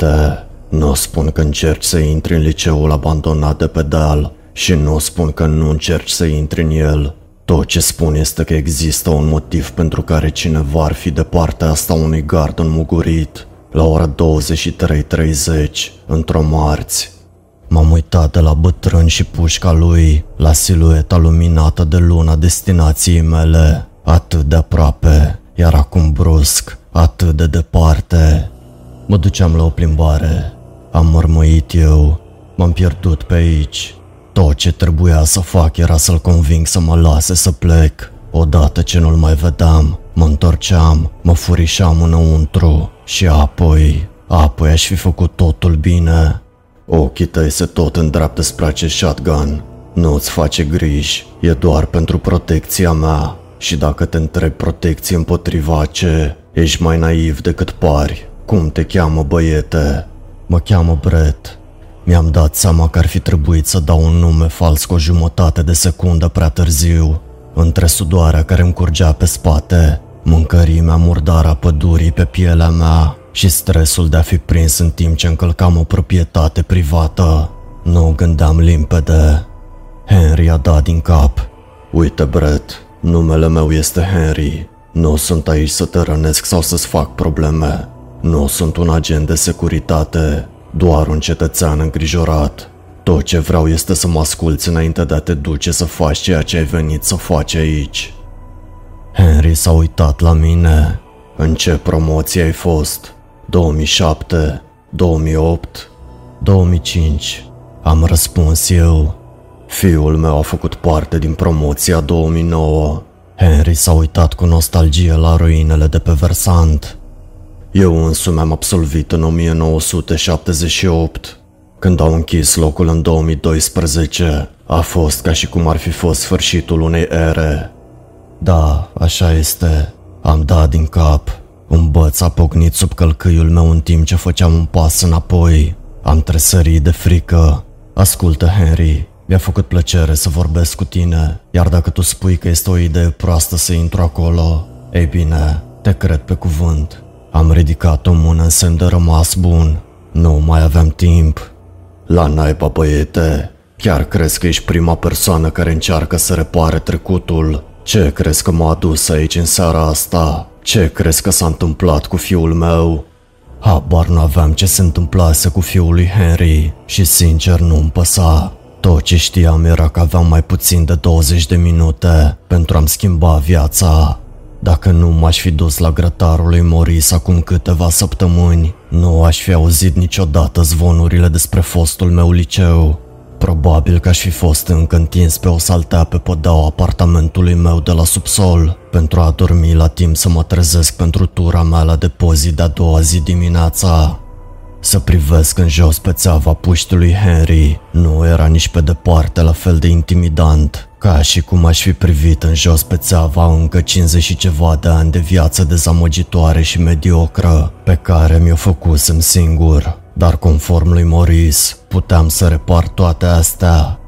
Băiete, nu spun că încerci să intri în liceul abandonat de pe deal și nu spun că nu încerci să intri în el. Tot ce spun este că există un motiv pentru care cineva ar fi de partea asta unui gard înmugurit la ora 23.30 într-o marți. M-am uitat de la bătrân și pușca lui, la silueta luminată de luna destinației mele, atât de aproape, iar acum brusc, atât de departe. Mă duceam la o plimbare. Am mărmăit eu. M-am pierdut pe aici. Tot ce trebuia să fac era să-l conving să mă lase să plec. Odată ce nu-l mai vedeam, mă întorceam, mă furișam înăuntru și apoi, apoi aș fi făcut totul bine. Ochii tăi se tot îndreaptă spre acest shotgun. Nu-ți face griji, e doar pentru protecția mea. Și dacă te întrebi protecție împotriva ce, ești mai naiv decât pari. Cum te cheamă, băiete? Mă cheamă Brett. Mi-am dat seama că ar fi trebuit să dau un nume fals cu o jumătate de secundă prea târziu. Între sudoarea care îmi curgea pe spate, mâncărimea murdară a pădurii pe pielea mea și stresul de a fi prins în timp ce încălcam o proprietate privată. Nu gândeam limpede. Henry a dat din cap. Uite, Brett, numele meu este Henry. Nu sunt aici să te rănesc sau să-ți fac probleme. Nu sunt un agent de securitate, doar un cetățean îngrijorat. Tot ce vreau este să mă asculți înainte de a te duce să faci ceea ce ai venit să faci aici. Henry s-a uitat la mine. În ce promoție ai fost? 2007, 2008, 2005. Am răspuns eu. Fiul meu a făcut parte din promoția 2009. Henry s-a uitat cu nostalgie la ruinele de pe versant. Eu însumi am absolvit în 1978. Când au închis locul în 2012, a fost ca și cum ar fi fost sfârșitul unei ere. Da, așa este. Am dat din cap. Un băț a pocnit sub călcâiul meu în timp ce făceam un pas înapoi. Am tresărit de frică. Ascultă, Henry, mi-a făcut plăcere să vorbesc cu tine, iar dacă tu spui că este o idee proastă să intru acolo, ei bine, te cred pe cuvânt. Am ridicat o mână în semn de rămas bun. Nu mai aveam timp. La naiba, băiete, chiar crezi că ești prima persoană care încearcă să repare trecutul? Ce crezi că m-a adus aici în seara asta? Ce crezi că s-a întâmplat cu fiul meu? Habar nu aveam ce se întâmplase cu fiul lui Henry și sincer nu-mi păsa. Tot ce știam era că aveam mai puțin de 20 de minute pentru a-mi schimba viața. Dacă nu m-aș fi dus la grătarul lui Morris acum câteva săptămâni, nu aș fi auzit niciodată zvonurile despre fostul meu liceu. Probabil că aș fi fost încă întins pe o saltea pe podeaua apartamentului meu de la subsol, pentru a dormi la timp să mă trezesc pentru tura mea la depozit de-a doua zi dimineața. Să privesc în jos pe țeava puștului Henry nu era nici pe departe la fel de intimidant ca și cum aș fi privit în jos pe țeava încă 50 și ceva de ani de viață dezamăgitoare și mediocră pe care mi-o făcusem singur. Dar conform lui Morris, puteam să repar toate astea.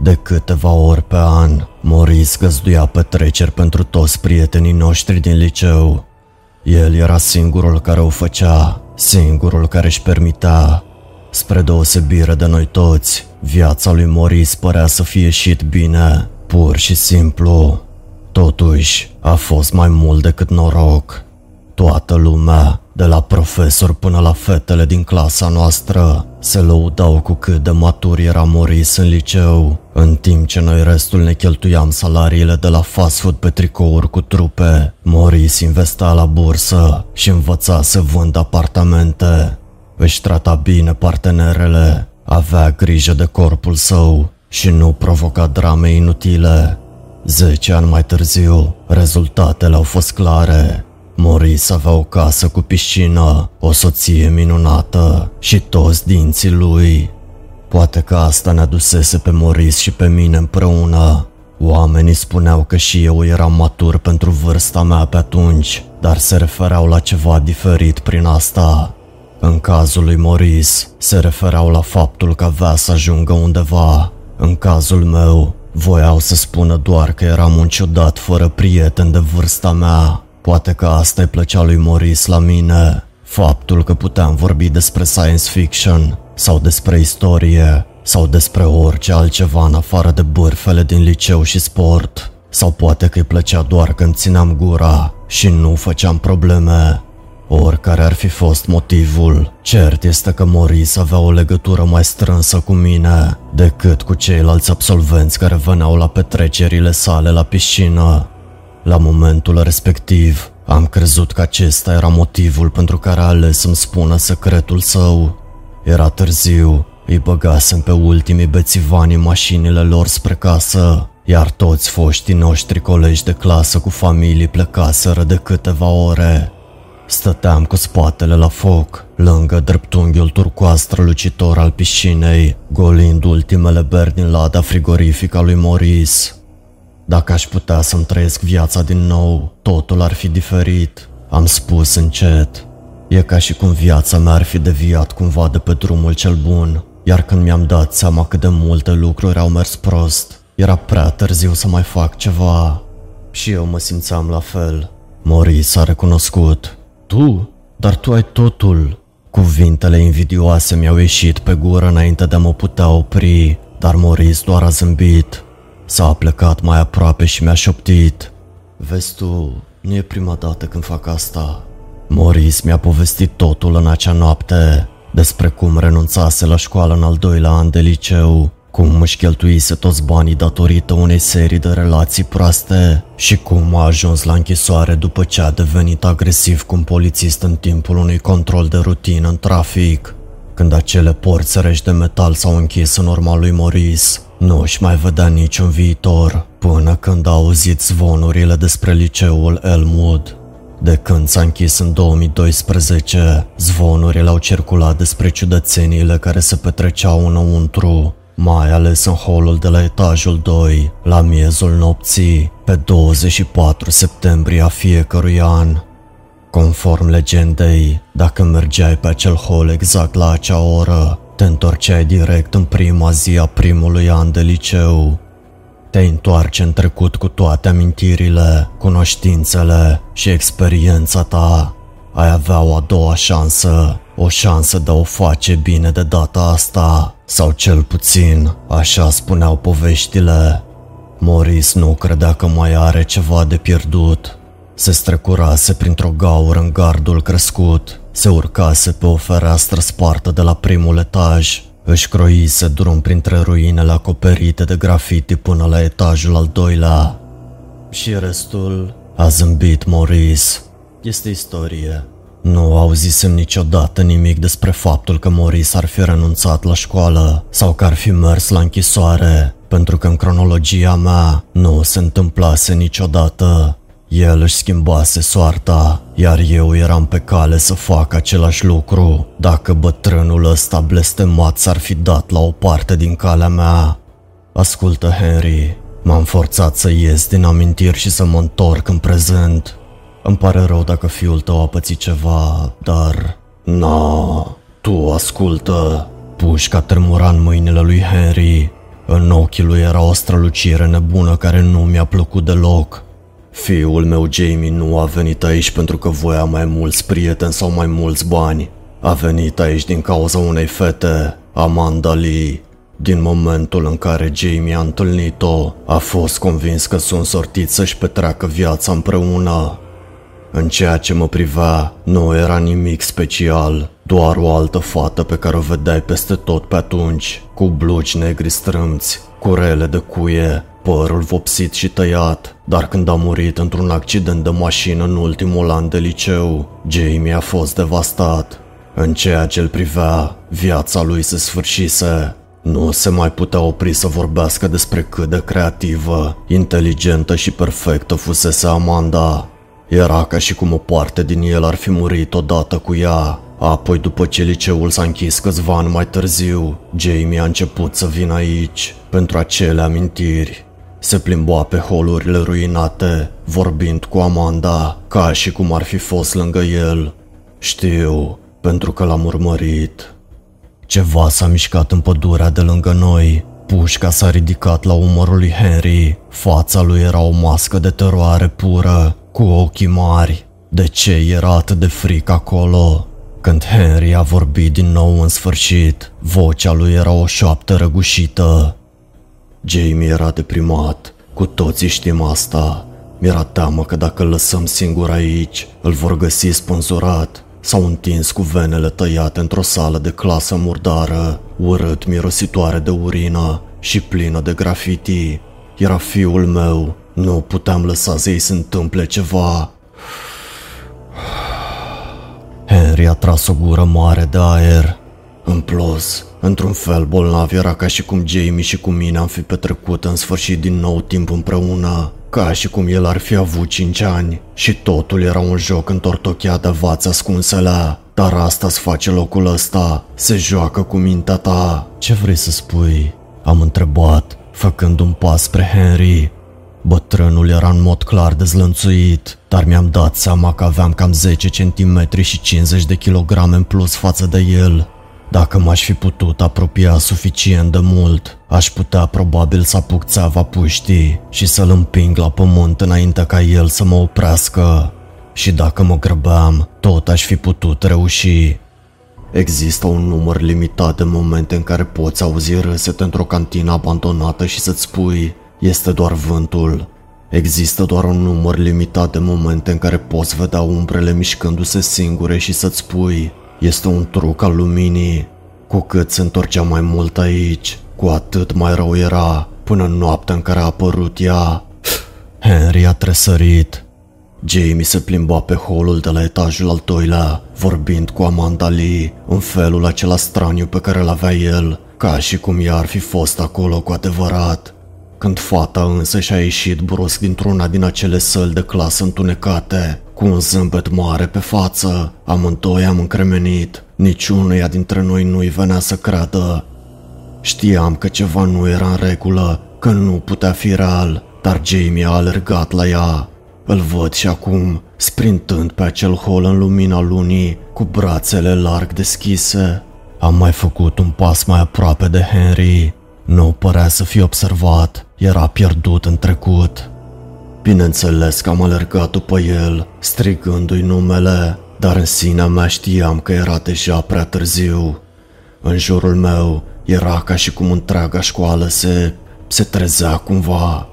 De câteva ori pe an, Morris găzduia petreceri pentru toți prietenii noștri din liceu. El era singurul care o făcea, singurul care își permitea. Spre deosebire de noi toți, Viața lui Morris părea să fie ieșit bine, pur și simplu. Totuși, a fost mai mult decât noroc. Toată lumea, de la profesor până la fetele din clasa noastră, se lăudau cu cât de matur era Morris în liceu, în timp ce noi restul ne cheltuiam salariile de la fast food pe tricouri cu trupe. Morris investa la bursă și învăța să vândă apartamente. Își trata bine partenerele, avea grijă de corpul său și nu provoca drame inutile. Zece ani mai târziu, rezultatele au fost clare. Maurice avea o casă cu piscină, o soție minunată și toți dinții lui. Poate că asta ne adusese pe Maurice și pe mine împreună. Oamenii spuneau că și eu eram matur pentru vârsta mea pe atunci, dar se refereau la ceva diferit prin asta. În cazul lui Maurice, se refereau la faptul că avea să ajungă undeva. În cazul meu, voiau să spună doar că eram un ciudat fără prieten de vârsta mea. Poate că asta îi plăcea lui Maurice la mine. Faptul că puteam vorbi despre science fiction sau despre istorie sau despre orice altceva în afară de bârfele din liceu și sport. Sau poate că îi plăcea doar când țineam gura și nu făceam probleme. Oricare ar fi fost motivul, cert este că Maurice avea o legătură mai strânsă cu mine decât cu ceilalți absolvenți care veneau la petrecerile sale la piscină. La momentul respectiv, am crezut că acesta era motivul pentru care a ales să-mi spună secretul său. Era târziu, îi băgasem pe ultimii bețivani în mașinile lor spre casă, iar toți foștii noștri colegi de clasă cu familii plecaseră de câteva ore. Stăteam cu spatele la foc, lângă dreptunghiul turcoaz strălucitor al piscinei, golind ultimele beri din lada frigorifică a lui Maurice. Dacă aș putea să-mi trăiesc viața din nou, totul ar fi diferit, am spus încet. E ca și cum viața mea ar fi deviat cumva de pe drumul cel bun, iar când mi-am dat seama cât de multe lucruri au mers prost, era prea târziu să mai fac ceva. Și eu mă simțeam la fel. Maurice a recunoscut. Tu? Dar tu ai totul. Cuvintele invidioase mi-au ieșit pe gură înainte de a mă putea opri, dar Maurice doar a zâmbit. S-a plecat mai aproape și mi-a șoptit. Vezi tu, nu e prima dată când fac asta. Maurice mi-a povestit totul în acea noapte, despre cum renunțase la școală în al doilea an de liceu, cum își cheltuise toți banii datorită unei serii de relații proaste și cum a ajuns la închisoare după ce a devenit agresiv cu un polițist în timpul unui control de rutină în trafic. Când acele porți reși de metal s-au închis în urma lui Maurice, nu își mai vedea niciun viitor, până când a auzit zvonurile despre liceul Elmwood. De când s-a închis în 2012, zvonurile au circulat despre ciudățeniile care se petreceau înăuntru, mai ales în holul de la etajul 2, la miezul nopții, pe 24 septembrie a fiecărui an. Conform legendei, dacă mergeai pe acel hol exact la acea oră, te întorceai direct în prima zi a primului an de liceu. Te întoarce în trecut cu toate amintirile, cunoștințele și experiența ta. Ai avea o a doua șansă, o șansă de a o face bine de data asta, sau cel puțin, așa spuneau poveștile. Maurice nu credea că mai are ceva de pierdut. Se strecurase printr-o gaură în gardul crescut, se urcase pe o fereastră spartă de la primul etaj, își croise drum printre ruinele acoperite de grafiti până la etajul al doilea. Și restul a zâmbit Maurice. Este istorie. Nu auzisem niciodată nimic despre faptul că Maurice ar fi renunțat la școală sau că ar fi mers la închisoare, pentru că în cronologia mea nu se întâmplase niciodată. El își schimbase soarta, iar eu eram pe cale să fac același lucru, dacă bătrânul ăsta blestemat s-ar fi dat la o parte din calea mea. Ascultă, Henry, m-am forțat să ies din amintiri și să mă întorc în prezent. Îmi pare rău dacă fiul tău a pățit ceva, dar... No, tu ascultă. Pușca tremura în mâinile lui Henry. În ochii lui era o strălucire nebună care nu mi-a plăcut deloc. Fiul meu Jamie nu a venit aici pentru că voia mai mulți prieteni sau mai mulți bani. A venit aici din cauza unei fete, Amanda Lee. Din momentul în care Jamie a întâlnit-o, a fost convins că sunt sortiți să-și petreacă viața împreună. În ceea ce mă priva, nu era nimic special, doar o altă fată pe care o vedeai peste tot pe atunci, cu blugi negri strâmți, cu rele de cuie, părul vopsit și tăiat, dar când a murit într-un accident de mașină în ultimul an de liceu, Jamie a fost devastat. În ceea ce îl privea, viața lui se sfârșise. Nu se mai putea opri să vorbească despre cât de creativă, inteligentă și perfectă fusese Amanda. Era ca și cum o parte din el ar fi murit odată cu ea. Apoi, după ce liceul s-a închis câțiva ani mai târziu, Jamie a început să vină aici pentru acele amintiri. Se plimba pe holurile ruinate, vorbind cu Amanda, ca și cum ar fi fost lângă el. Știu, pentru că l-am urmărit. Ceva s-a mișcat în pădurea de lângă noi. Pușca s-a ridicat la umărul lui Henry. Fața lui era o mască de teroare pură, cu ochii mari. De ce era atât de fric acolo? Când Henry a vorbit din nou în sfârșit, vocea lui era o șoaptă răgușită. Jamie era deprimat, cu toții știm asta. Mi-era teamă că dacă îl lăsăm singur aici, îl vor găsi spânzurat sau întins cu venele tăiate într-o sală de clasă murdară, urât mirositoare de urină și plină de grafiti. Era fiul meu, nu puteam lăsa să-i se întâmple ceva. Henry a tras o gură mare de aer. În plus, într-un fel bolnav era ca și cum Jamie și cu mine am fi petrecut în sfârșit din nou timp împreună, ca și cum el ar fi avut 5 ani și totul era un joc întortocheat de vați ascunsele. Dar asta-ți face locul ăsta, se joacă cu mintea ta. Ce vrei să spui? Am întrebat, făcând un pas spre Henry. Bătrânul era în mod clar dezlănțuit, dar mi-am dat seama că aveam cam 10 cm și 50 de kilograme în plus față de el. Dacă m-aș fi putut apropia suficient de mult, aș putea probabil să apuc țeava puștii și să-l împing la pământ înainte ca el să mă oprească. Și dacă mă grăbeam, tot aș fi putut reuși. Există un număr limitat de momente în care poți auzi râsete într-o cantină abandonată și să-ți spui este doar vântul. Există doar un număr limitat de momente în care poți vedea umbrele mișcându-se singure și să-ți spui este un truc al luminii. Cu cât se întorcea mai mult aici, cu atât mai rău era, până în noaptea în care a apărut ea. Henry a tresărit. Jamie se plimba pe holul de la etajul al doilea, vorbind cu Amanda Lee în felul acela straniu pe care îl avea el, ca și cum ea ar fi fost acolo cu adevărat. Când fata însă și-a ieșit brusc dintr-una din acele săli de clasă întunecate, cu un zâmbet mare pe față, amândoi am încremenit. Niciunuia dintre noi nu-i venea să creadă. Știam că ceva nu era în regulă, că nu putea fi real, dar Jamie a alergat la ea. Îl văd și acum, sprintând pe acel hol în lumina lunii, cu brațele larg deschise. Am mai făcut un pas mai aproape de Henry. Nu părea să fie observat, era pierdut în trecut. Bineînțeles că am alergat după el, strigându-i numele, dar în sinea mea știam că era deja prea târziu. În jurul meu era ca și cum întreaga școală se, se trezea cumva.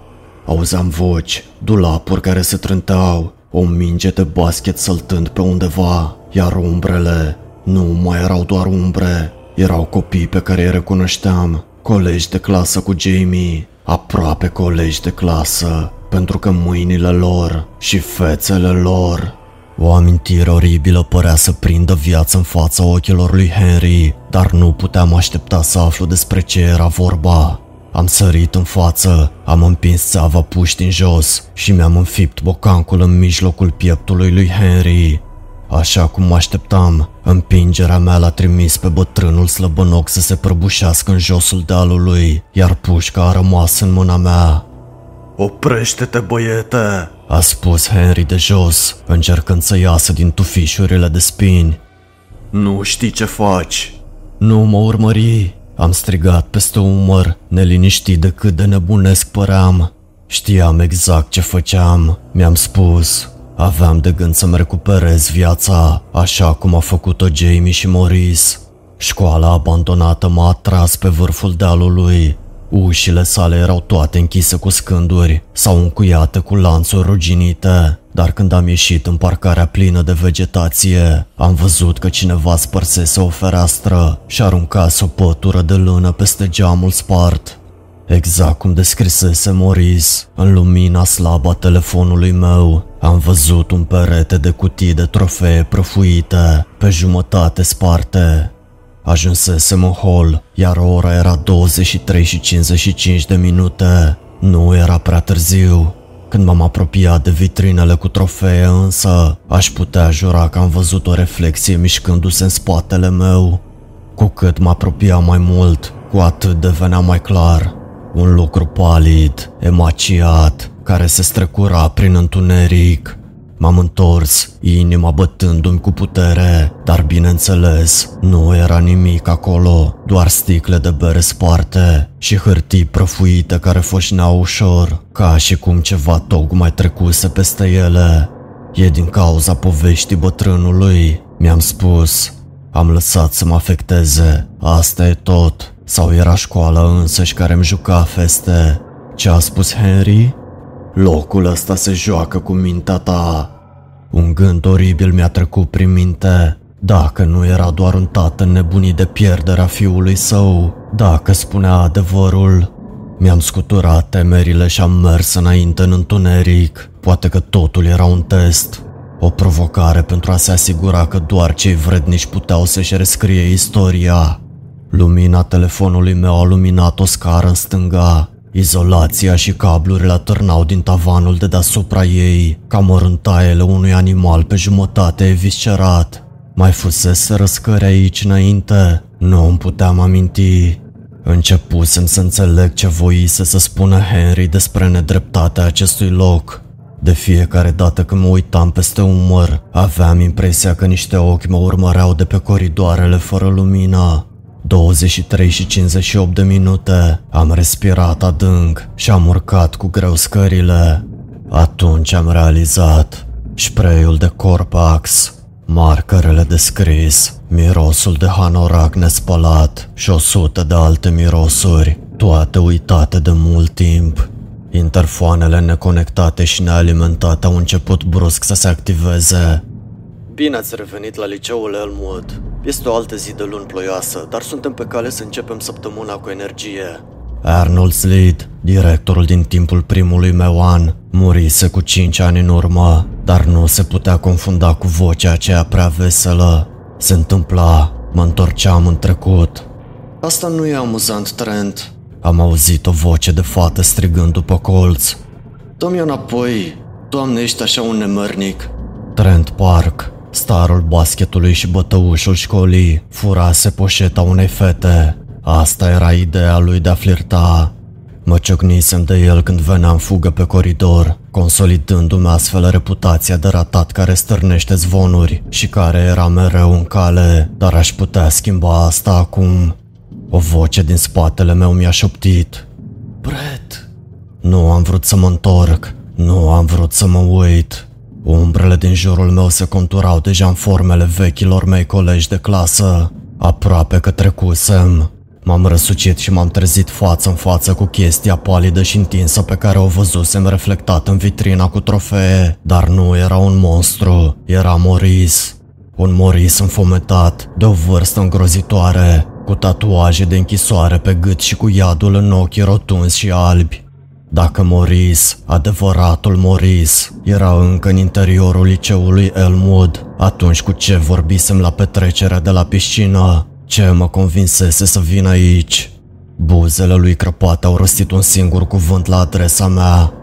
Auzeam voci, dulapuri care se trânteau, o minge de basket săltând pe undeva, iar umbrele nu mai erau doar umbre, erau copii pe care îi recunoșteam, colegi de clasă cu Jamie, aproape colegi de clasă, pentru că mâinile lor și fețele lor o amintire oribilă părea să prindă viață în fața ochilor lui Henry, dar nu puteam aștepta să aflu despre ce era vorba. Am sărit în față, am împins țeava puști în jos și mi-am înfipt bocancul în mijlocul pieptului lui Henry. Așa cum mă așteptam, împingerea mea l-a trimis pe bătrânul slăbănoc să se prăbușească în josul dealului, iar pușca a rămas în mâna mea. Oprește-te, băiete!" a spus Henry de jos, încercând să iasă din tufișurile de spini. Nu știi ce faci!" Nu mă urmări!" Am strigat peste umăr, neliniștit de cât de nebunesc păream. Știam exact ce făceam, mi-am spus. Aveam de gând să-mi recuperez viața, așa cum a făcut-o Jamie și Maurice. Școala abandonată m-a atras pe vârful dealului, Ușile sale erau toate închise cu scânduri sau încuiate cu lanțuri ruginite, dar când am ieșit în parcarea plină de vegetație, am văzut că cineva spărsese o fereastră și aruncase o pătură de lână peste geamul spart. Exact cum descrisese Maurice, în lumina slabă a telefonului meu, am văzut un perete de cutii de trofee prăfuite, pe jumătate sparte, Ajunsesem în hol, iar ora era 23 și 55 de minute. Nu era prea târziu. Când m-am apropiat de vitrinele cu trofee însă, aș putea jura că am văzut o reflexie mișcându-se în spatele meu. Cu cât mă apropiam mai mult, cu atât devenea mai clar. Un lucru palid, emaciat, care se strecura prin întuneric. M-am întors, inima bătându-mi cu putere, dar bineînțeles, nu era nimic acolo, doar sticle de bere sparte și hârtii prăfuite care foșneau ușor, ca și cum ceva tocmai trecuse peste ele. E din cauza poveștii bătrânului, mi-am spus. Am lăsat să mă afecteze, asta e tot. Sau era școala însăși care îmi juca feste? Ce a spus Henry? Locul ăsta se joacă cu mintea ta. Un gând oribil mi-a trecut prin minte. Dacă nu era doar un tată nebunit de pierderea fiului său, dacă spunea adevărul, mi-am scuturat temerile și am mers înainte în întuneric. Poate că totul era un test, o provocare pentru a se asigura că doar cei vrednici puteau să-și rescrie istoria. Lumina telefonului meu a luminat o scară în stânga. Izolația și cablurile atârnau din tavanul de deasupra ei, ca măruntaiele unui animal pe jumătate eviscerat. Mai fusese răscări aici înainte? Nu îmi puteam aminti. Începusem să înțeleg ce voise să spună Henry despre nedreptatea acestui loc. De fiecare dată când mă uitam peste umăr, aveam impresia că niște ochi mă urmăreau de pe coridoarele fără lumină. 23 și 58 de minute, am respirat adânc și am urcat cu greu scările. Atunci am realizat spray-ul de Corpax, markerele de scris, mirosul de hanorac nespălat și o sută de alte mirosuri, toate uitate de mult timp. Interfoanele neconectate și nealimentate au început brusc să se activeze. Bine ați revenit la liceul Elmwood. Este o altă zi de luni ploioasă, dar suntem pe cale să începem săptămâna cu energie. Arnold Slade, directorul din timpul primului meu an, murise cu 5 ani în urmă, dar nu se putea confunda cu vocea aceea prea veselă. Se întâmpla, mă întorceam în trecut. Asta nu e amuzant, Trent. Am auzit o voce de fată strigând după colț. Dă-mi înapoi, doamne, ești așa un nemărnic. Trent Park, starul basketului și bătăușul școlii, furase poșeta unei fete. Asta era ideea lui de a flirta. Mă ciocnisem de el când veneam fugă pe coridor, consolidându-mi astfel reputația de ratat care stârnește zvonuri și care era mereu în cale, dar aș putea schimba asta acum. O voce din spatele meu mi-a șoptit. Brett! Nu am vrut să mă întorc, nu am vrut să mă uit. Umbrele din jurul meu se conturau deja în formele vechilor mei colegi de clasă. Aproape că trecusem. M-am răsucit și m-am trezit față în față cu chestia palidă și întinsă pe care o văzusem reflectat în vitrina cu trofee, dar nu era un monstru, era Moris. Un Moris înfometat, de o vârstă îngrozitoare, cu tatuaje de închisoare pe gât și cu iadul în ochii rotunzi și albi. Dacă Moris, adevăratul Moris, era încă în interiorul liceului Elmwood, atunci cu ce vorbisem la petrecerea de la piscină? Ce mă convinsese să vin aici? Buzele lui crăpate au rostit un singur cuvânt la adresa mea.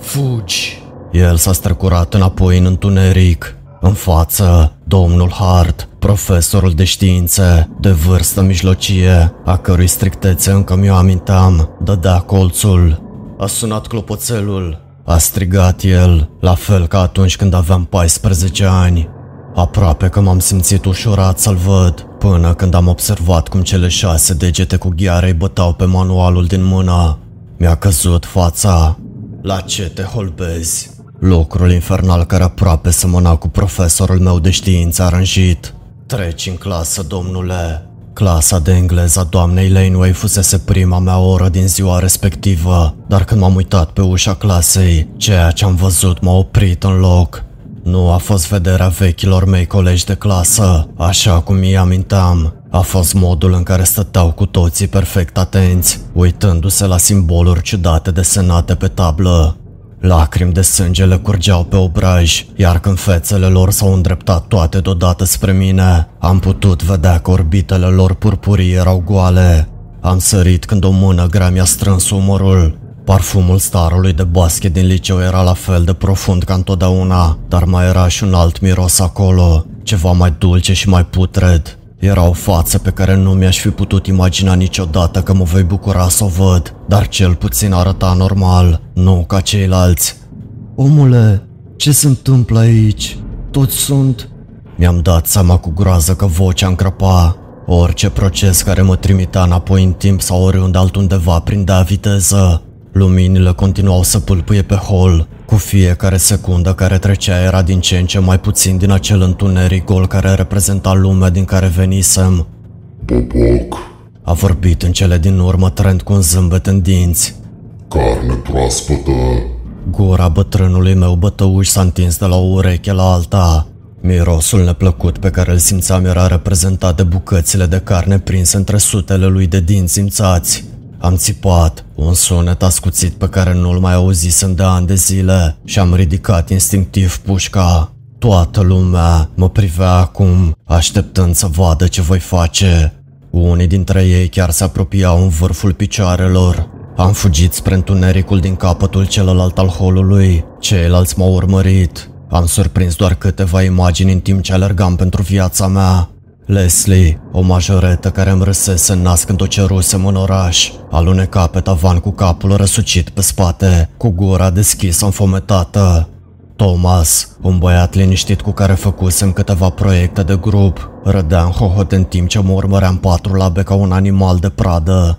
Fugi! El s-a strecurat înapoi în întuneric. În față, domnul Hart, profesorul de științe, de vârstă mijlocie, a cărui strictețe încă mi-o aminteam, dădea colțul. A sunat clopoțelul. A strigat el, la fel ca atunci când aveam 14 ani. Aproape că m-am simțit ușurat să-l văd, până când am observat cum cele șase degete cu gheare îi bătau pe manualul din mână. Mi-a căzut fața. La ce te holbezi? Lucrul infernal care aproape semăna cu profesorul meu de știință aranjit. Treci în clasă, domnule. Clasa de engleză a doamnei Laneway fusese prima mea oră din ziua respectivă, dar când m-am uitat pe ușa clasei, ceea ce am văzut m-a oprit în loc. Nu a fost vederea vechilor mei colegi de clasă, așa cum mi aminteam. A fost modul în care stăteau cu toții perfect atenți, uitându-se la simboluri ciudate desenate pe tablă. Lacrimi de sânge le curgeau pe obraj, iar când fețele lor s-au îndreptat toate deodată spre mine, am putut vedea că orbitele lor purpurii erau goale. Am sărit când o mână grea mi-a strâns umărul. Parfumul starului de basket din liceu era la fel de profund ca întotdeauna, dar mai era și un alt miros acolo, ceva mai dulce și mai putred. Era o față pe care nu mi-aș fi putut imagina niciodată că mă voi bucura să o văd, dar cel puțin arăta normal, nu ca ceilalți. Omule, ce se întâmplă aici? Toți sunt... Mi-am dat seama cu groază că vocea încrăpa. Orice proces care mă trimitea înapoi în timp sau oriunde altundeva prindea viteză. Luminile continuau să pâlpâie pe hol. Cu fiecare secundă care trecea era din ce în ce mai puțin din acel întuneric gol care reprezenta lumea din care venisem. Boboc, A vorbit în cele din urmă Trent cu un zâmbet în dinți. carne proaspătă, Gura bătrânului meu bătăuș s-a întins de la o ureche la alta. Mirosul neplăcut pe care îl simțeam era reprezentat de bucățile de carne prinse între sutele lui de dinți simțați. Am țipat, un sunet ascuțit pe care nu-l mai auzisem de ani de zile și am ridicat instinctiv pușca. Toată lumea mă privea acum, așteptând să vadă ce voi face. Unii dintre ei chiar se apropiau în vârful picioarelor. Am fugit spre întunericul din capătul celălalt al holului. Ceilalți m-au urmărit. Am surprins doar câteva imagini în timp ce alergam pentru viața mea. Leslie, o majoretă care îmi râsese în nas când o cerusem în oraș, aluneca pe tavan cu capul răsucit pe spate, cu gura deschisă înfometată. Thomas, un băiat liniștit cu care făcusem câteva proiecte de grup, râdea în hohot în timp ce mă urmăream patru labe ca un animal de pradă.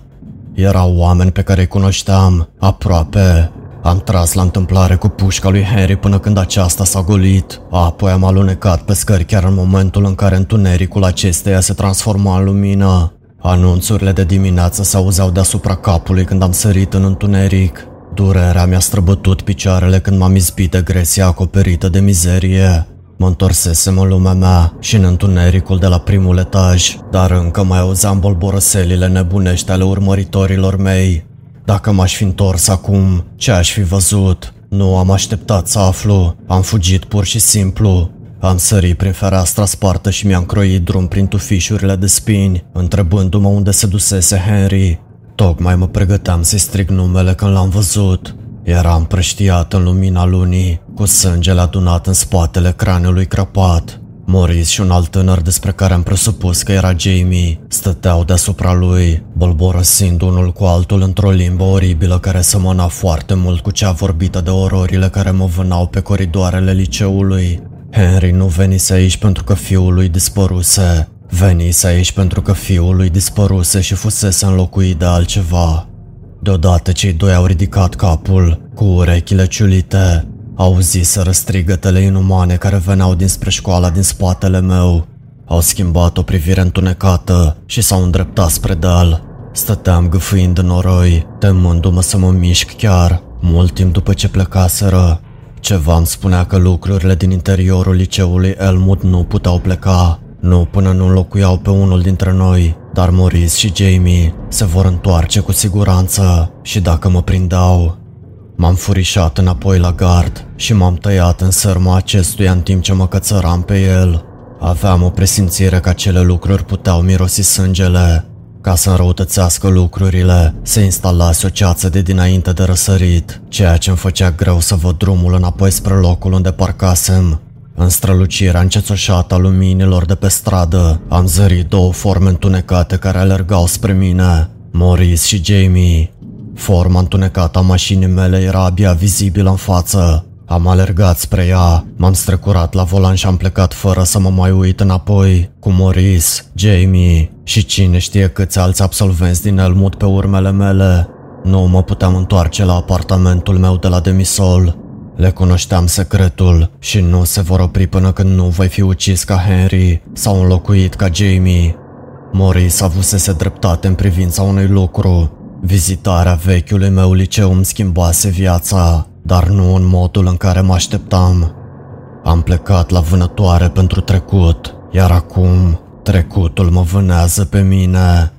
Erau oameni pe care îi cunoșteam, aproape. Am tras la întâmplare cu pușca lui Harry până când aceasta s-a golit. Apoi am alunecat pe scări chiar în momentul în care întunericul acesteia se transforma în lumină. Anunțurile de dimineață se auzeau deasupra capului când am sărit în întuneric. Durerea mi-a străbătut picioarele când m-am izbit de gresia acoperită de mizerie. Mă întorsesem în lumea mea și în întunericul de la primul etaj, dar încă mai auzeam bolborăselile nebunești ale urmăritorilor mei. Dacă m-aș fi întors acum, ce aș fi văzut? Nu am așteptat să aflu, am fugit pur și simplu. Am sărit prin fereastra spartă și mi-am croit drum prin tufișurile de spini, întrebându-mă unde se dusese Henry. Tocmai mă pregăteam să-i strig numele când l-am văzut. Era împrăștiat în lumina lunii, cu sângele adunat în spatele craniului crăpat. Maurice și un alt tânăr despre care am presupus că era Jamie stăteau deasupra lui, bolborăsind unul cu altul într-o limbă oribilă care semăna foarte mult cu cea vorbită de ororile care mă vânau pe coridoarele liceului. Henry nu venise aici pentru că fiul lui dispăruse. Venise aici pentru că fiul lui dispăruse și fusese înlocuit de altceva. Deodată cei doi au ridicat capul, cu urechile ciulite. Auziseră strigătele inumane care veneau dinspre școala din spatele meu. Au schimbat o privire întunecată și s-au îndreptat spre deal. Stăteam gâfâind în noroi, temându-mă să mă mișc chiar, mult timp după ce plecaseră. Ceva îmi spunea că lucrurile din interiorul liceului Elmwood nu puteau pleca, nu până nu înlocuiau pe unul dintre noi, dar Maurice și Jamie se vor întoarce cu siguranță și dacă mă prindeau. M-am furișat înapoi la gard și m-am tăiat în sărma acestuia în timp ce mă cățăram pe el. Aveam o presimțire că acele lucruri puteau mirosi sângele. Ca să înrăutățească lucrurile, se instalase o ceață de dinainte de răsărit, ceea ce îmi făcea greu să văd drumul înapoi spre locul unde parcasem. În strălucirea încețoșată a luminilor de pe stradă, am zărit două forme întunecate care alergau spre mine, Maurice și Jamie. Forma întunecată a mașinii mele era abia vizibilă în față. Am alergat spre ea, m-am strecurat la volan și am plecat fără să mă mai uit înapoi, cu Maurice, Jamie și cine știe câți alți absolvenți din Elmwood pe urmele mele. Nu mă puteam întoarce la apartamentul meu de la Demisol. Le cunoșteam secretul și nu se vor opri până când nu voi fi ucis ca Henry sau înlocuit ca Jamie. Maurice avusese dreptate în privința unui lucru. Vizitarea vechiului meu liceu îmi schimbase viața, dar nu în modul în care mă așteptam. Am plecat la vânătoare pentru trecut, iar acum trecutul mă vânează pe mine.